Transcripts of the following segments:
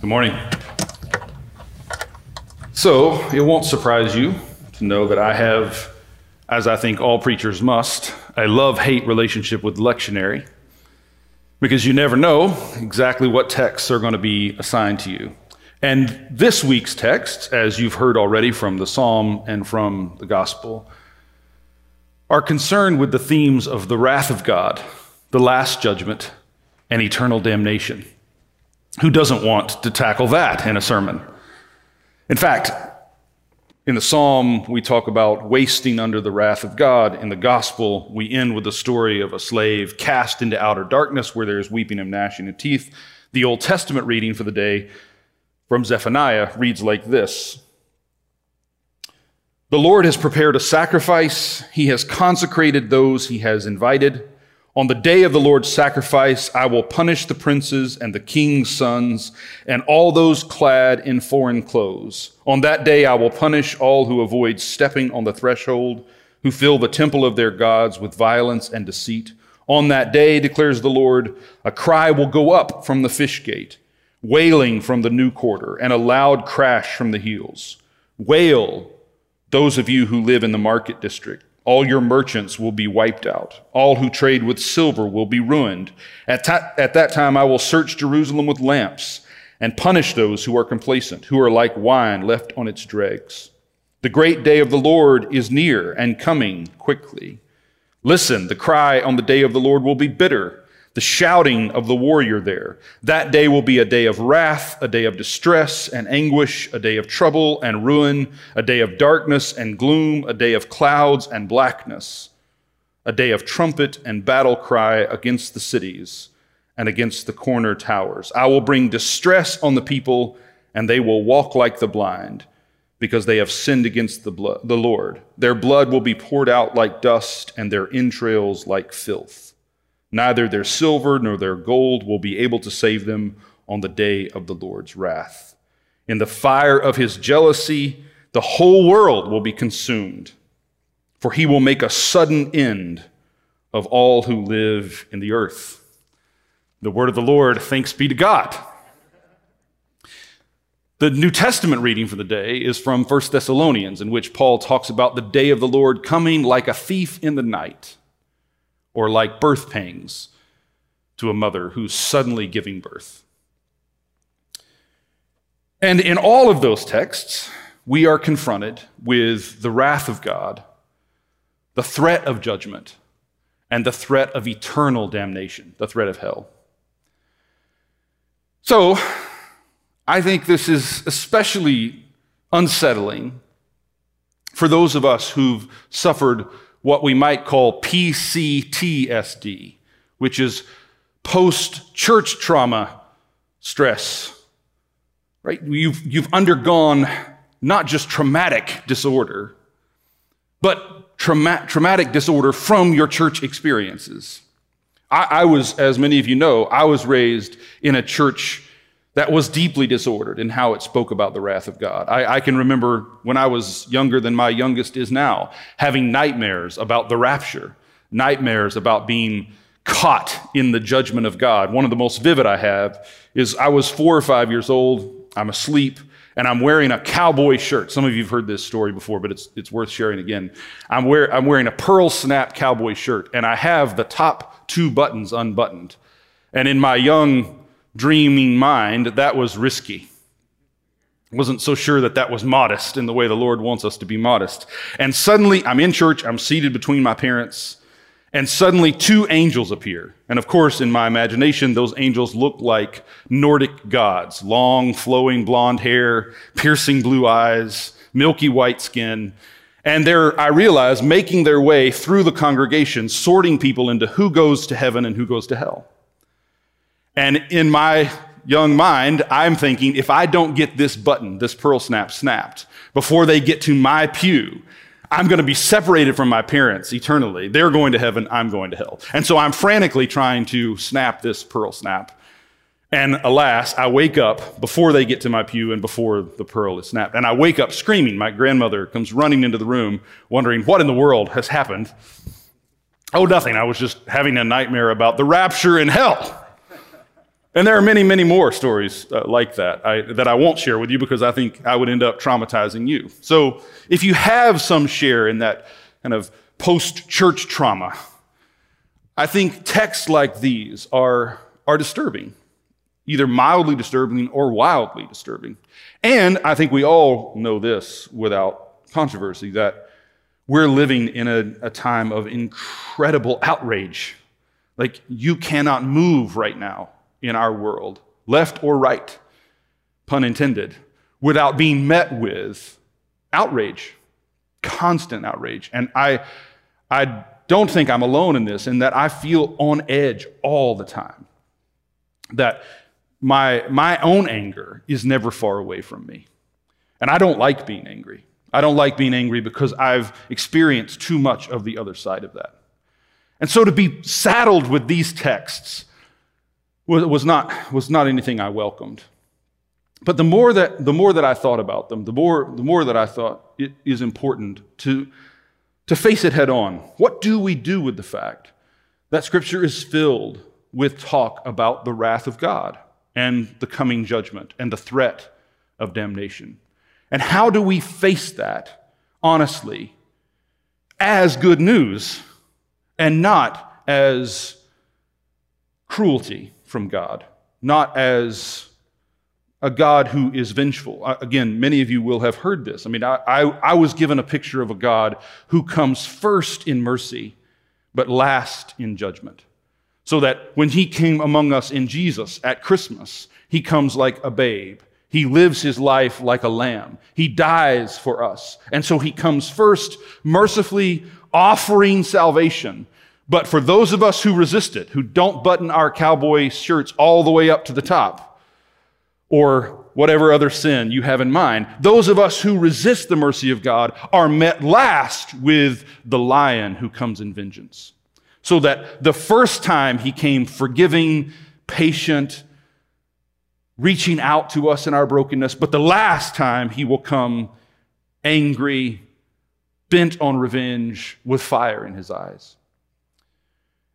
Good morning. So, it won't surprise you to know that I have, as I think all preachers must, a love hate relationship with lectionary because you never know exactly what texts are going to be assigned to you. And this week's texts, as you've heard already from the psalm and from the gospel, are concerned with the themes of the wrath of God, the last judgment, and eternal damnation. Who doesn't want to tackle that in a sermon? In fact, in the psalm, we talk about wasting under the wrath of God. In the gospel, we end with the story of a slave cast into outer darkness where there is weeping and gnashing of teeth. The Old Testament reading for the day from Zephaniah reads like this The Lord has prepared a sacrifice, He has consecrated those He has invited. On the day of the Lord's sacrifice, I will punish the princes and the king's sons and all those clad in foreign clothes. On that day, I will punish all who avoid stepping on the threshold, who fill the temple of their gods with violence and deceit. On that day, declares the Lord, a cry will go up from the fish gate, wailing from the new quarter, and a loud crash from the heels. Wail, those of you who live in the market district. All your merchants will be wiped out. All who trade with silver will be ruined. At, ta- at that time, I will search Jerusalem with lamps and punish those who are complacent, who are like wine left on its dregs. The great day of the Lord is near and coming quickly. Listen, the cry on the day of the Lord will be bitter the shouting of the warrior there. That day will be a day of wrath, a day of distress and anguish, a day of trouble and ruin, a day of darkness and gloom, a day of clouds and blackness, a day of trumpet and battle cry against the cities and against the corner towers. I will bring distress on the people, and they will walk like the blind. Because they have sinned against the, blood, the Lord. Their blood will be poured out like dust, and their entrails like filth. Neither their silver nor their gold will be able to save them on the day of the Lord's wrath. In the fire of his jealousy, the whole world will be consumed, for he will make a sudden end of all who live in the earth. The word of the Lord, thanks be to God. The New Testament reading for the day is from 1 Thessalonians, in which Paul talks about the day of the Lord coming like a thief in the night or like birth pangs to a mother who's suddenly giving birth. And in all of those texts, we are confronted with the wrath of God, the threat of judgment, and the threat of eternal damnation, the threat of hell. So, I think this is especially unsettling for those of us who've suffered what we might call PCTSD, which is post church trauma stress. Right? You've, you've undergone not just traumatic disorder, but trauma- traumatic disorder from your church experiences. I, I was, as many of you know, I was raised in a church that was deeply disordered in how it spoke about the wrath of God. I, I, can remember when I was younger than my youngest is now, having nightmares about the rapture, nightmares about being caught in the judgment of God. One of the most vivid I have is I was four or five years old, I'm asleep, and I'm wearing a cowboy shirt. Some of you have heard this story before, but it's, it's worth sharing again. I'm, wear, I'm wearing a pearl snap cowboy shirt, and I have the top two buttons unbuttoned. And in my young dreaming mind, that was risky. Wasn't so sure that that was modest in the way the Lord wants us to be modest. And suddenly, I'm in church, I'm seated between my parents, and suddenly two angels appear. And of course, in my imagination, those angels look like Nordic gods long, flowing blonde hair, piercing blue eyes, milky white skin. And they're, I realize, making their way through the congregation, sorting people into who goes to heaven and who goes to hell. And in my young mind, I'm thinking if I don't get this button, this pearl snap snapped, before they get to my pew, I'm going to be separated from my parents eternally. They're going to heaven, I'm going to hell. And so I'm frantically trying to snap this pearl snap. And alas, I wake up before they get to my pew and before the pearl is snapped. And I wake up screaming. My grandmother comes running into the room, wondering what in the world has happened. Oh, nothing. I was just having a nightmare about the rapture in hell. And there are many, many more stories uh, like that I, that I won't share with you because I think I would end up traumatizing you. So if you have some share in that kind of post church trauma, I think texts like these are, are disturbing, either mildly disturbing or wildly disturbing. And I think we all know this without controversy that we're living in a, a time of incredible outrage. Like, you cannot move right now in our world, left or right, pun intended, without being met with outrage, constant outrage. And I, I don't think I'm alone in this, in that I feel on edge all the time. That my, my own anger is never far away from me. And I don't like being angry. I don't like being angry because I've experienced too much of the other side of that. And so to be saddled with these texts was not, was not anything I welcomed. But the more that, the more that I thought about them, the more, the more that I thought it is important to, to face it head on. What do we do with the fact that Scripture is filled with talk about the wrath of God and the coming judgment and the threat of damnation? And how do we face that honestly as good news and not as cruelty from God, not as a God who is vengeful. Uh, again, many of you will have heard this. I mean, I, I, I, was given a picture of a God who comes first in mercy, but last in judgment. So that when he came among us in Jesus at Christmas, he comes like a babe. He lives his life like a lamb. He dies for us. And so he comes first, mercifully offering salvation but for those of us who resist it, who don't button our cowboy shirts all the way up to the top, or whatever other sin you have in mind, those of us who resist the mercy of God are met last with the lion who comes in vengeance. So that the first time he came forgiving, patient, reaching out to us in our brokenness, but the last time he will come angry, bent on revenge, with fire in his eyes.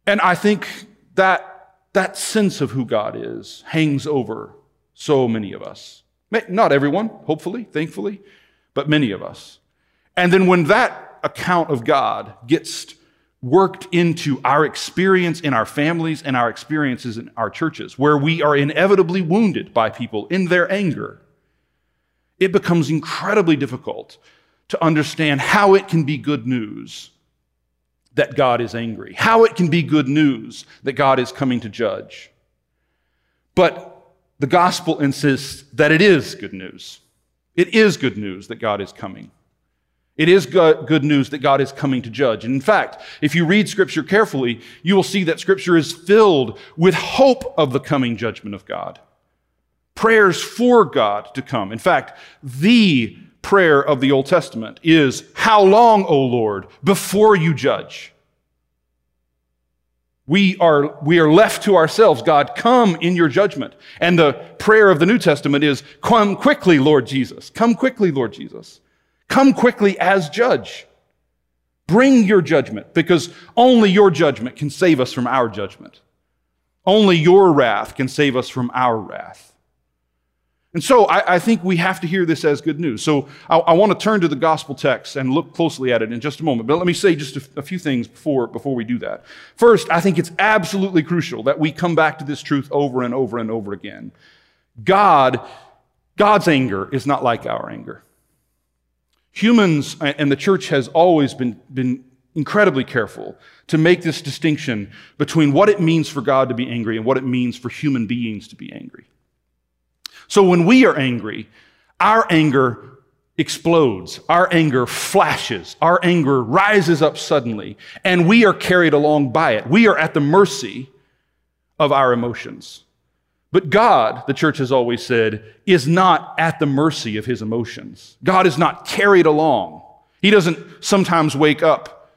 And I think that that sense of who God is hangs over so many of us. Not everyone, hopefully, thankfully, but many of us. And then when that account of God gets worked into our experience in our families and our experiences in our churches, where we are inevitably wounded by people in their anger, it becomes incredibly difficult to understand how it can be good news that God is angry, how it can be good news that God is coming to judge. But the gospel insists that it is good news. It is good news that God is coming. It is good news that God is coming to judge. And in fact, if you read Scripture carefully, you will see that Scripture is filled with hope of the coming judgment of God. Prayers for God to come. In fact, the prayer of the Old Testament is, How long, O Lord, before you judge? We are, we are left to ourselves. God, come in your judgment. And the prayer of the New Testament is, Come quickly, Lord Jesus. Come quickly, Lord Jesus. Come quickly as judge. Bring your judgment, because only your judgment can save us from our judgment. Only your wrath can save us from our wrath. And so I, I, think we have to hear this as good news. So I, I, want to turn to the gospel text and look closely at it in just a moment. But let me say just a, a few things before, before we do that. First, I think it's absolutely crucial that we come back to this truth over and over and over again. God, God's anger is not like our anger. Humans, and the church has always been, been incredibly careful to make this distinction between what it means for God to be angry and what it means for human beings to be angry. So when we are angry, our anger explodes, our anger flashes, our anger rises up suddenly, and we are carried along by it. We are at the mercy of our emotions. But God, the church has always said, is not at the mercy of his emotions. God is not carried along. He doesn't sometimes wake up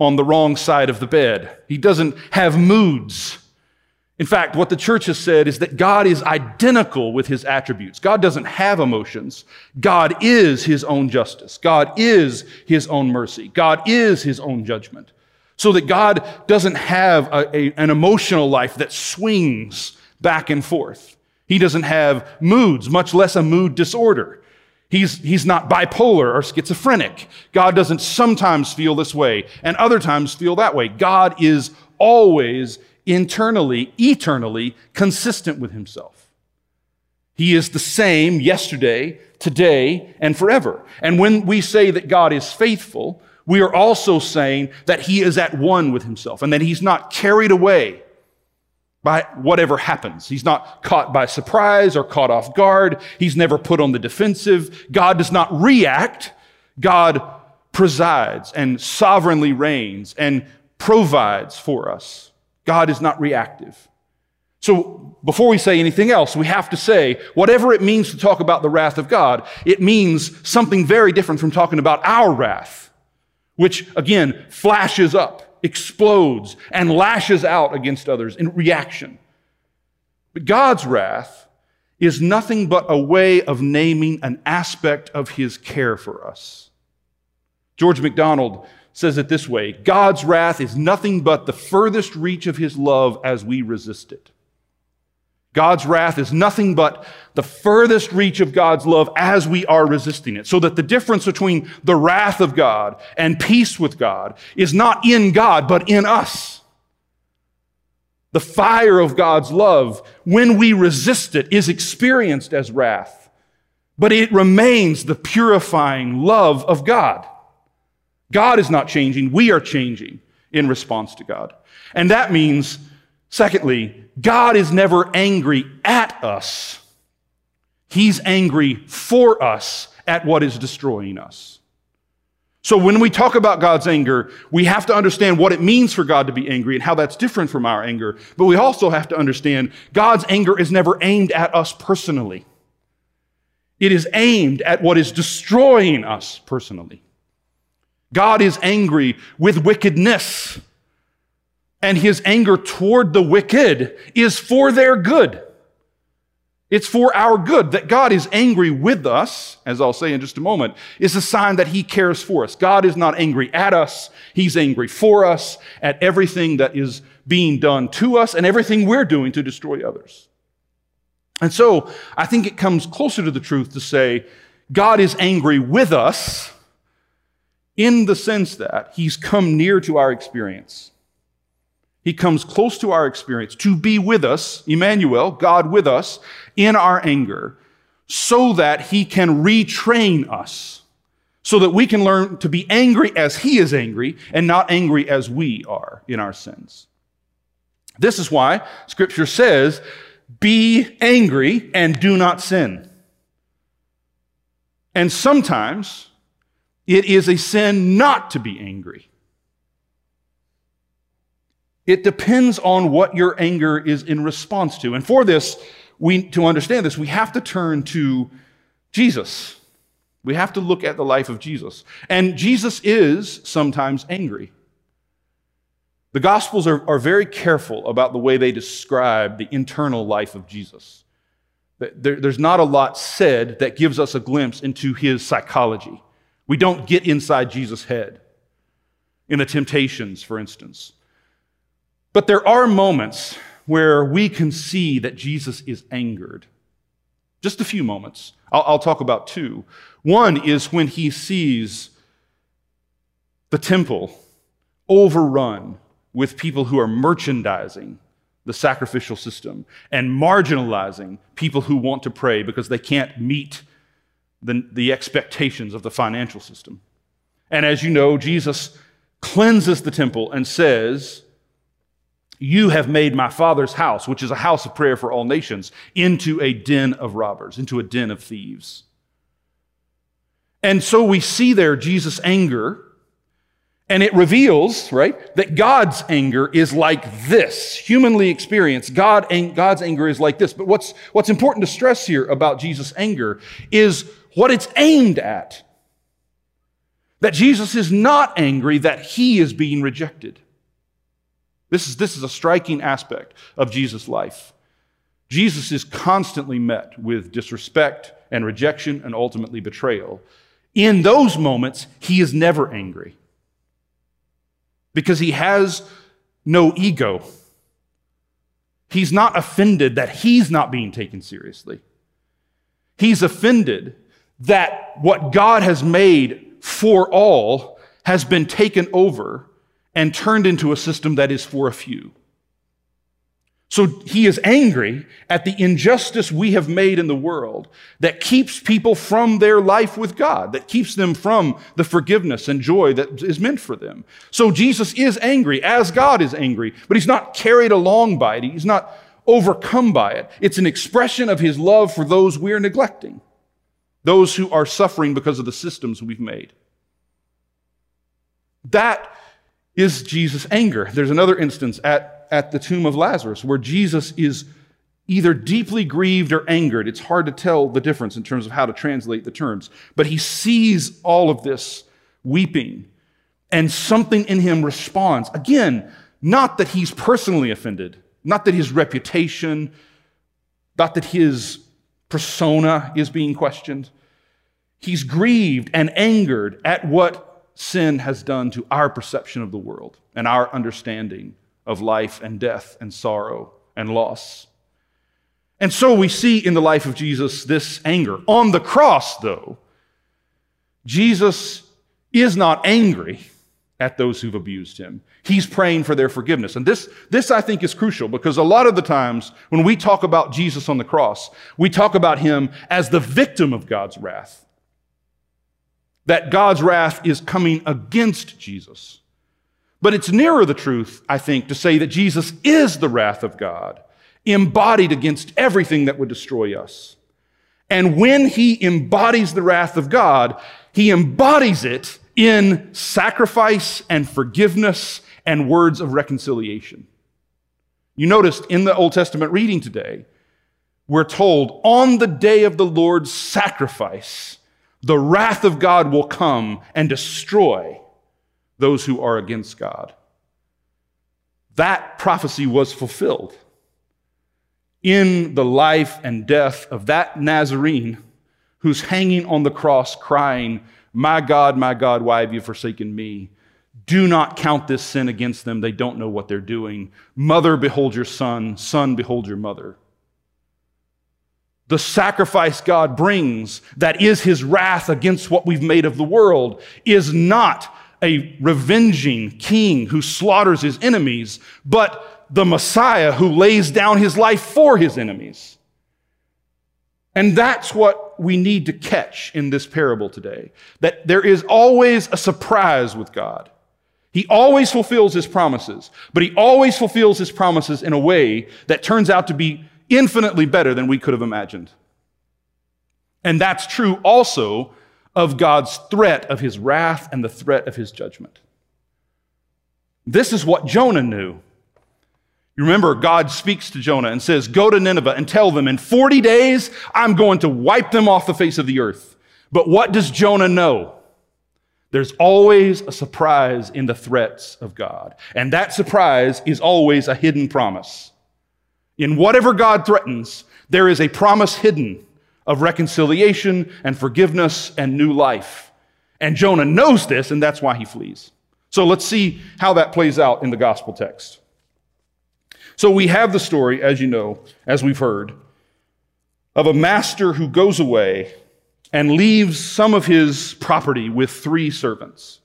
on the wrong side of the bed. He doesn't have moods. In fact, what the church has said is that God is identical with his attributes. God doesn't have emotions. God is his own justice. God is his own mercy. God is his own judgment. So that God doesn't have a, a, an emotional life that swings back and forth. He doesn't have moods, much less a mood disorder. He's, he's not bipolar or schizophrenic. God doesn't sometimes feel this way and other times feel that way. God is always internally, eternally consistent with himself. He is the same yesterday, today, and forever. And when we say that God is faithful, we are also saying that he is at one with himself and that he's not carried away by whatever happens. He's not caught by surprise or caught off guard. He's never put on the defensive. God does not react. God presides and sovereignly reigns and provides for us. God is not reactive. So before we say anything else, we have to say whatever it means to talk about the wrath of God, it means something very different from talking about our wrath, which again flashes up, explodes, and lashes out against others in reaction. But God's wrath is nothing but a way of naming an aspect of his care for us. George MacDonald says it this way God's wrath is nothing but the furthest reach of his love as we resist it. God's wrath is nothing but the furthest reach of God's love as we are resisting it. So that the difference between the wrath of God and peace with God is not in God, but in us. The fire of God's love, when we resist it, is experienced as wrath, but it remains the purifying love of God. God is not changing, we are changing in response to God. And that means, secondly, God is never angry at us. He's angry for us at what is destroying us. So when we talk about God's anger, we have to understand what it means for God to be angry and how that's different from our anger. But we also have to understand God's anger is never aimed at us personally. It is aimed at what is destroying us personally. God is angry with wickedness, and his anger toward the wicked is for their good. It's for our good. That God is angry with us, as I'll say in just a moment, is a sign that He cares for us. God is not angry at us, He's angry for us, at everything that is being done to us and everything we're doing to destroy others. And so I think it comes closer to the truth to say God is angry with us in the sense that he's come near to our experience. He comes close to our experience to be with us, Emmanuel, God with us, in our anger, so that he can retrain us, so that we can learn to be angry as he is angry and not angry as we are in our sins. This is why scripture says, be angry and do not sin. And sometimes it is a sin not to be angry. It depends on what your anger is in response to. And for this, we, to understand this, we have to turn to Jesus. We have to look at the life of Jesus. And Jesus is sometimes angry. The Gospels are, are very careful about the way they describe the internal life of Jesus. There, there's not a lot said that gives us a glimpse into his psychology. We don't get inside Jesus' head in the temptations, for instance. But there are moments where we can see that Jesus is angered. Just a few moments. I'll, I'll, talk about two. One is when he sees the temple overrun with people who are merchandising the sacrificial system and marginalizing people who want to pray because they can't meet the, the expectations of the financial system. And as you know, Jesus cleanses the temple and says, You have made my Father's house, which is a house of prayer for all nations, into a den of robbers, into a den of thieves. And so we see there Jesus' anger, and it reveals, right, that God's anger is like this. Humanly experienced, God, God's anger is like this. But what's, what's important to stress here about Jesus' anger is what it's aimed at. That Jesus is not angry that he is being rejected. This is, this is a striking aspect of Jesus' life. Jesus is constantly met with disrespect and rejection and ultimately betrayal. In those moments, he is never angry because he has no ego. He's not offended that he's not being taken seriously. He's offended that what God has made for all has been taken over and turned into a system that is for a few. So he is angry at the injustice we have made in the world that keeps people from their life with God, that keeps them from the forgiveness and joy that is meant for them. So Jesus is angry as God is angry, but he's not carried along by it. He's not overcome by it. It's an expression of his love for those we are neglecting, those who are suffering because of the systems we've made. That is Jesus' anger. There's another instance at at the tomb of Lazarus, where Jesus is either deeply grieved or angered. It's hard to tell the difference in terms of how to translate the terms. But he sees all of this weeping, and something in him responds. Again, not that he's personally offended, not that his reputation, not that his persona is being questioned. He's grieved and angered at what sin has done to our perception of the world and our understanding of life and death and sorrow and loss. And so we see in the life of Jesus this anger. On the cross, though, Jesus is not angry at those who've abused him. He's praying for their forgiveness. And this, this I think is crucial because a lot of the times when we talk about Jesus on the cross, we talk about him as the victim of God's wrath. That God's wrath is coming against Jesus. But it's nearer the truth, I think, to say that Jesus is the wrath of God, embodied against everything that would destroy us. And when he embodies the wrath of God, he embodies it in sacrifice and forgiveness and words of reconciliation. You noticed in the Old Testament reading today, we're told on the day of the Lord's sacrifice, the wrath of God will come and destroy those who are against God. That prophecy was fulfilled in the life and death of that Nazarene who's hanging on the cross crying, My God, my God, why have you forsaken me? Do not count this sin against them. They don't know what they're doing. Mother, behold your son. Son, behold your mother. The sacrifice God brings, that is his wrath against what we've made of the world, is not a revenging king who slaughters his enemies, but the Messiah who lays down his life for his enemies. And that's what we need to catch in this parable today that there is always a surprise with God. He always fulfills his promises, but he always fulfills his promises in a way that turns out to be infinitely better than we could have imagined. And that's true also of God's threat of his wrath and the threat of his judgment. This is what Jonah knew. You remember, God speaks to Jonah and says, Go to Nineveh and tell them, in 40 days, I'm going to wipe them off the face of the earth. But what does Jonah know? There's always a surprise in the threats of God. And that surprise is always a hidden promise. In whatever God threatens, there is a promise hidden of reconciliation and forgiveness and new life. And Jonah knows this, and that's why he flees. So let's see how that plays out in the gospel text. So we have the story, as you know, as we've heard, of a master who goes away and leaves some of his property with three servants.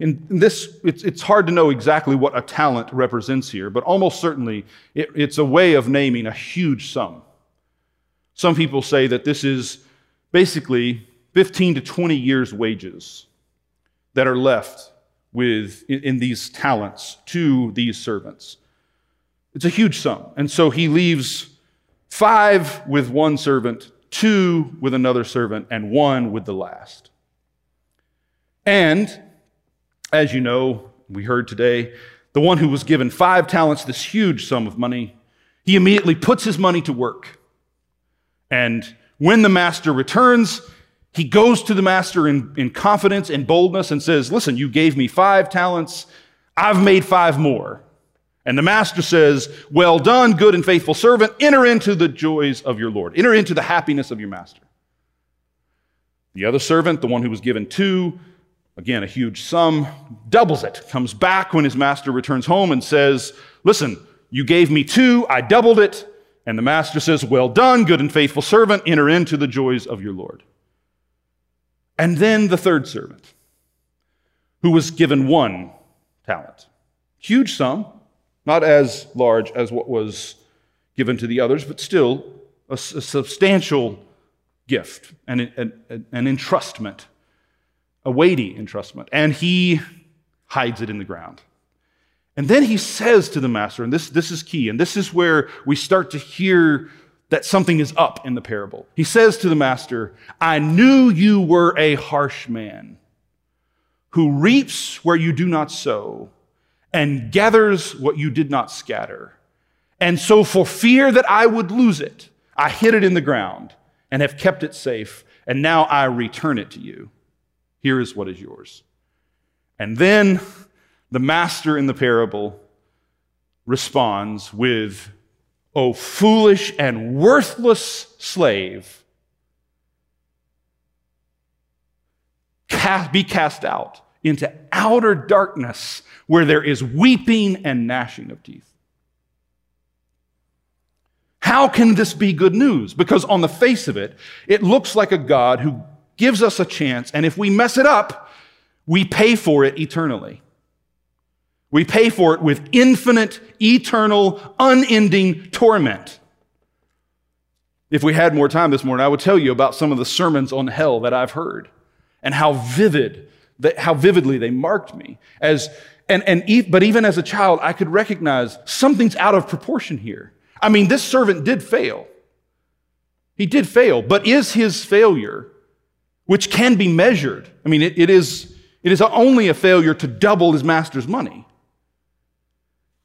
In this, it's, it's hard to know exactly what a talent represents here, but almost certainly it, it's a way of naming a huge sum. Some people say that this is basically 15 to 20 years' wages that are left with in these talents to these servants. It's a huge sum. And so he leaves five with one servant, two with another servant, and one with the last. And as you know, we heard today, the one who was given five talents, this huge sum of money, he immediately puts his money to work. And when the master returns, he goes to the master in, in confidence and boldness and says, Listen, you gave me five talents. I've made five more. And the master says, Well done, good and faithful servant. Enter into the joys of your Lord, enter into the happiness of your master. The other servant, the one who was given two, again, a huge sum, doubles it, comes back when his master returns home and says, Listen, You gave me two, I doubled it. And the master says, Well done, good and faithful servant, enter into the joys of your Lord. And then the third servant, who was given one talent. Huge sum, not as large as what was given to the others, but still a, a substantial gift, an, an, an entrustment, a weighty entrustment. And he hides it in the ground. And then he says to the master, and this, this is key, and this is where we start to hear that something is up in the parable. He says to the master, I knew you were a harsh man who reaps where you do not sow and gathers what you did not scatter. And so, for fear that I would lose it, I hid it in the ground and have kept it safe, and now I return it to you. Here is what is yours. And then the master in the parable responds with, O foolish and worthless slave, be cast out into outer darkness where there is weeping and gnashing of teeth. How can this be good news? Because on the face of it, it looks like a God who gives us a chance, and if we mess it up, we pay for it eternally. We pay for it with infinite, eternal, unending torment. If we had more time this morning, I would tell you about some of the sermons on hell that I've heard and how vivid, how vividly they marked me. As, and, and, but even as a child, I could recognize something's out of proportion here. I mean, this servant did fail. He did fail, but is his failure, which can be measured, I mean, it, it, is, it is only a failure to double his master's money.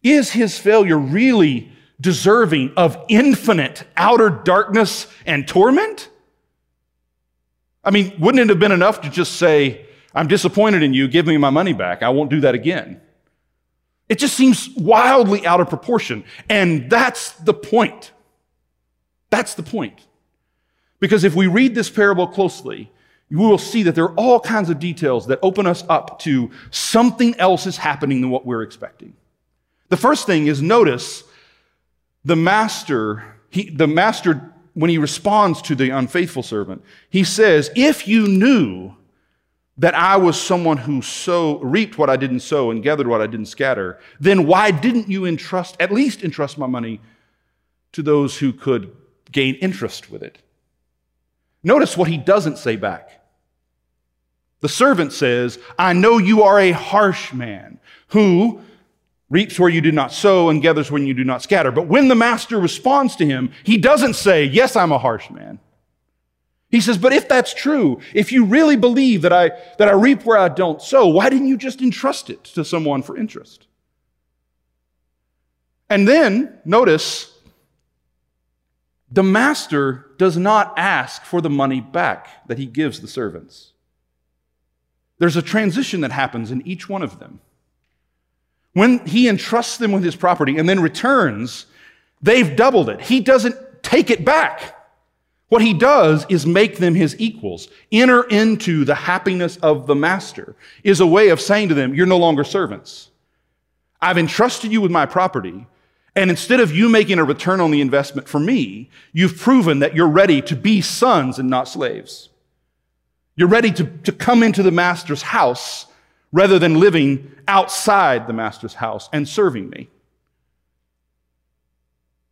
Is his failure really deserving of infinite outer darkness and torment? I mean, wouldn't it have been enough to just say, I'm disappointed in you, give me my money back, I won't do that again? It just seems wildly out of proportion. And that's the point. That's the point. Because if we read this parable closely, we will see that there are all kinds of details that open us up to something else is happening than what we're expecting. The first thing is notice the master, he, the master, when he responds to the unfaithful servant, he says, If you knew that I was someone who sow, reaped what I didn't sow and gathered what I didn't scatter, then why didn't you entrust, at least entrust my money to those who could gain interest with it? Notice what he doesn't say back. The servant says, I know you are a harsh man who, reaps where you do not sow and gathers when you do not scatter. But when the master responds to him, he doesn't say, Yes, I'm a harsh man. He says, But if that's true, if you really believe that I, that I reap where I don't sow, why didn't you just entrust it to someone for interest? And then, notice, the master does not ask for the money back that he gives the servants. There's a transition that happens in each one of them. When he entrusts them with his property and then returns, they've doubled it. He doesn't take it back. What he does is make them his equals. Enter into the happiness of the master is a way of saying to them, You're no longer servants. I've entrusted you with my property. And instead of you making a return on the investment for me, you've proven that you're ready to be sons and not slaves. You're ready to, to come into the master's house rather than living outside the master's house and serving me.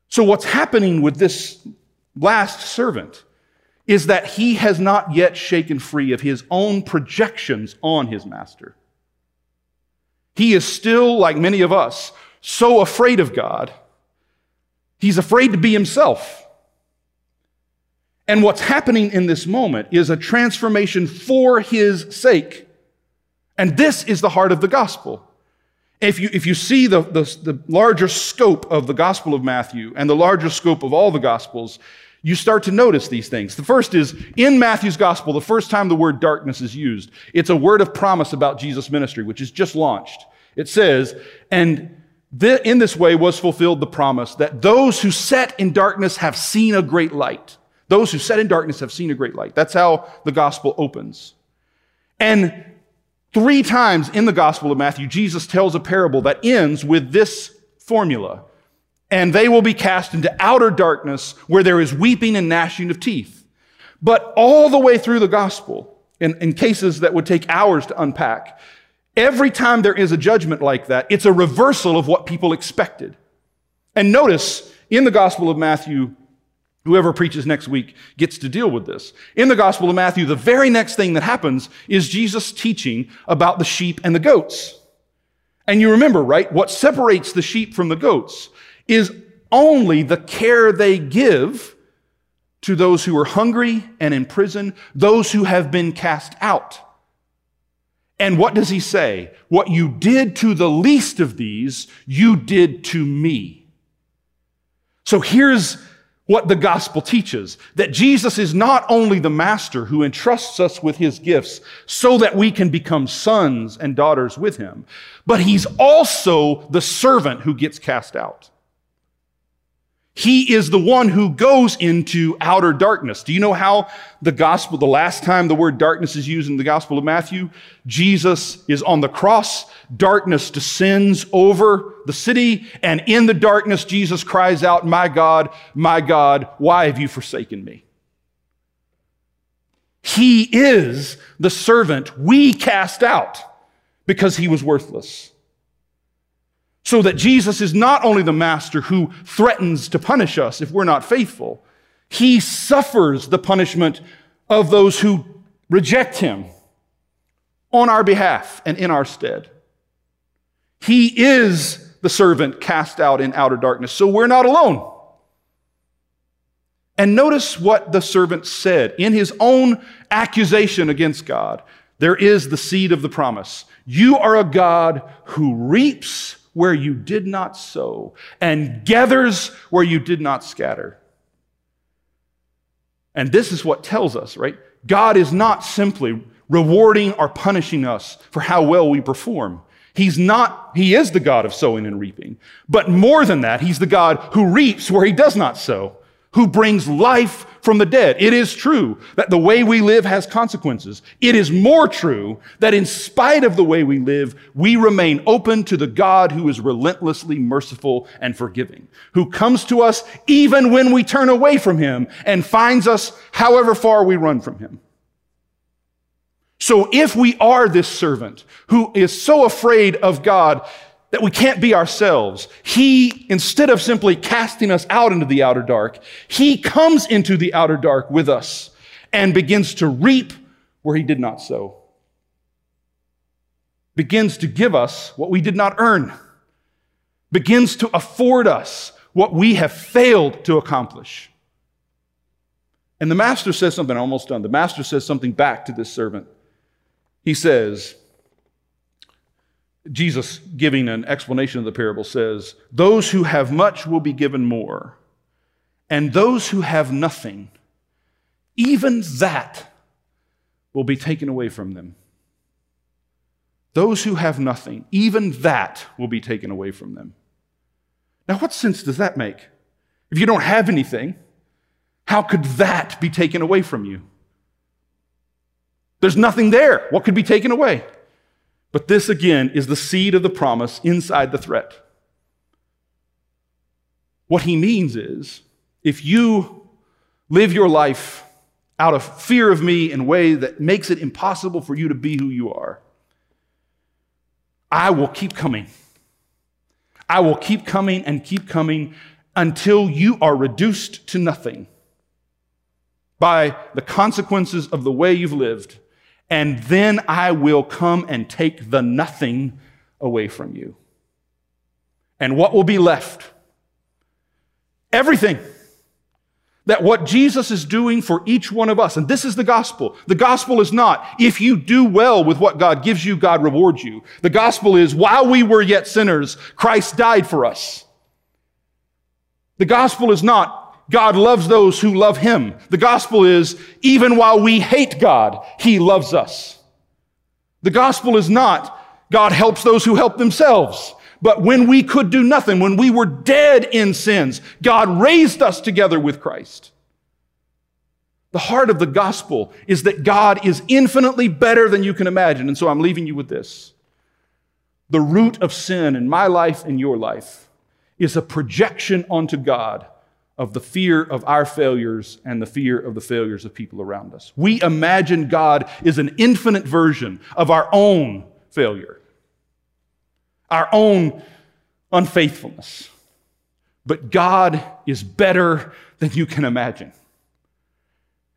So, what's happening with this last servant is that he has not yet shaken free of his own projections on his master. He is still, like many of us, so afraid of God, he's afraid to be himself. And what's happening in this moment is a transformation for his sake. And this is the heart of the gospel. If you, if you see the, the, the, larger scope of the Gospel of Matthew and the larger scope of all the Gospels, you start to notice these things. The first is in Matthew's Gospel, the first time the word darkness is used, it's a word of promise about Jesus' ministry, which is just launched. It says, and in this way was fulfilled the promise that those who sat in darkness have seen a great light. Those who sat in darkness have seen a great light. That's how the Gospel opens. And Three times in the Gospel of Matthew, Jesus tells a parable that ends with this formula and they will be cast into outer darkness where there is weeping and gnashing of teeth. But all the way through the gospel, in, in cases that would take hours to unpack, every time there is a judgment like that, it's a reversal of what people expected. And notice in the Gospel of Matthew, whoever preaches next week gets to deal with this. In the Gospel of Matthew, the very next thing that happens is Jesus teaching about the sheep and the goats. And you remember, right? What separates the sheep from the goats is only the care they give to those who are hungry and in prison, those who have been cast out. And what does he say? What you did to the least of these, you did to me. So here's what the gospel teaches that Jesus is not only the master who entrusts us with his gifts so that we can become sons and daughters with him, but he's also the servant who gets cast out. He is the one who goes into outer darkness. Do you know how the gospel, the last time the word darkness is used in the gospel of Matthew? Jesus is on the cross. Darkness descends over the city. And in the darkness, Jesus cries out, My God, my God, why have you forsaken me? He is the servant we cast out because he was worthless. So that Jesus is not only the master who threatens to punish us if we're not faithful, he suffers the punishment of those who reject him on our behalf and in our stead. He is the servant cast out in outer darkness, so we're not alone. And notice what the servant said in his own accusation against God. There is the seed of the promise. You are a God who reaps where you did not sow and gathers where you did not scatter. And this is what tells us, right? God is not simply rewarding or punishing us for how well we perform. He's not, he is the God of sowing and reaping. But more than that, he's the God who reaps where he does not sow who brings life from the dead. It is true that the way we live has consequences. It is more true that in spite of the way we live, we remain open to the God who is relentlessly merciful and forgiving, who comes to us even when we turn away from him and finds us however far we run from him. So if we are this servant who is so afraid of God that we can't be ourselves. He, instead of simply casting us out into the outer dark, He comes into the outer dark with us and begins to reap where He did not sow. Begins to give us what we did not earn. Begins to afford us what we have failed to accomplish. And the master says something, almost done. The master says something back to this servant. He says, Jesus, giving an explanation of the parable, says, Those who have much will be given more, and those who have nothing, even that will be taken away from them. Those who have nothing, even that will be taken away from them. Now, what sense does that make? If you don't have anything, how could that be taken away from you? There's nothing there. What could be taken away? But this again is the seed of the promise inside the threat. What he means is if you live your life out of fear of me in a way that makes it impossible for you to be who you are, I will keep coming. I will keep coming and keep coming until you are reduced to nothing by the consequences of the way you've lived and then I will come and take the nothing away from you. And what will be left? Everything. That what Jesus is doing for each one of us, and this is the gospel. The gospel is not, if you do well with what God gives you, God rewards you. The gospel is, while we were yet sinners, Christ died for us. The gospel is not, God loves those who love him. The gospel is, even while we hate God, he loves us. The gospel is not, God helps those who help themselves. But when we could do nothing, when we were dead in sins, God raised us together with Christ. The heart of the gospel is that God is infinitely better than you can imagine. And so I'm leaving you with this. The root of sin in my life and your life is a projection onto God of the fear of our failures and the fear of the failures of people around us. We imagine God is an infinite version of our own failure, our own unfaithfulness. But God is better than you can imagine.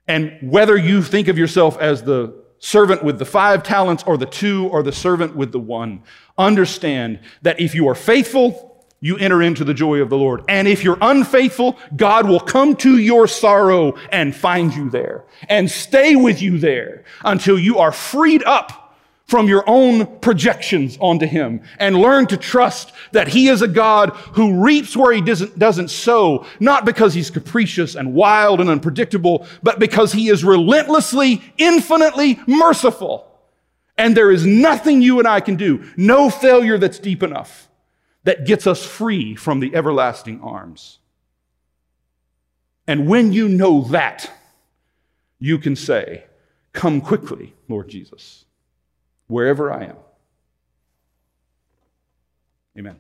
And whether you think of yourself as the servant with the five talents or the two or the servant with the one, understand that if you are faithful, you enter into the joy of the Lord. And if you're unfaithful, God will come to your sorrow and find you there and stay with you there until you are freed up from your own projections onto Him and learn to trust that He is a God who reaps where He doesn't, doesn't sow, not because He's capricious and wild and unpredictable, but because He is relentlessly, infinitely merciful. And there is nothing you and I can do, no failure that's deep enough that gets us free from the everlasting arms. And when you know that, you can say, Come quickly, Lord Jesus, wherever I am. Amen.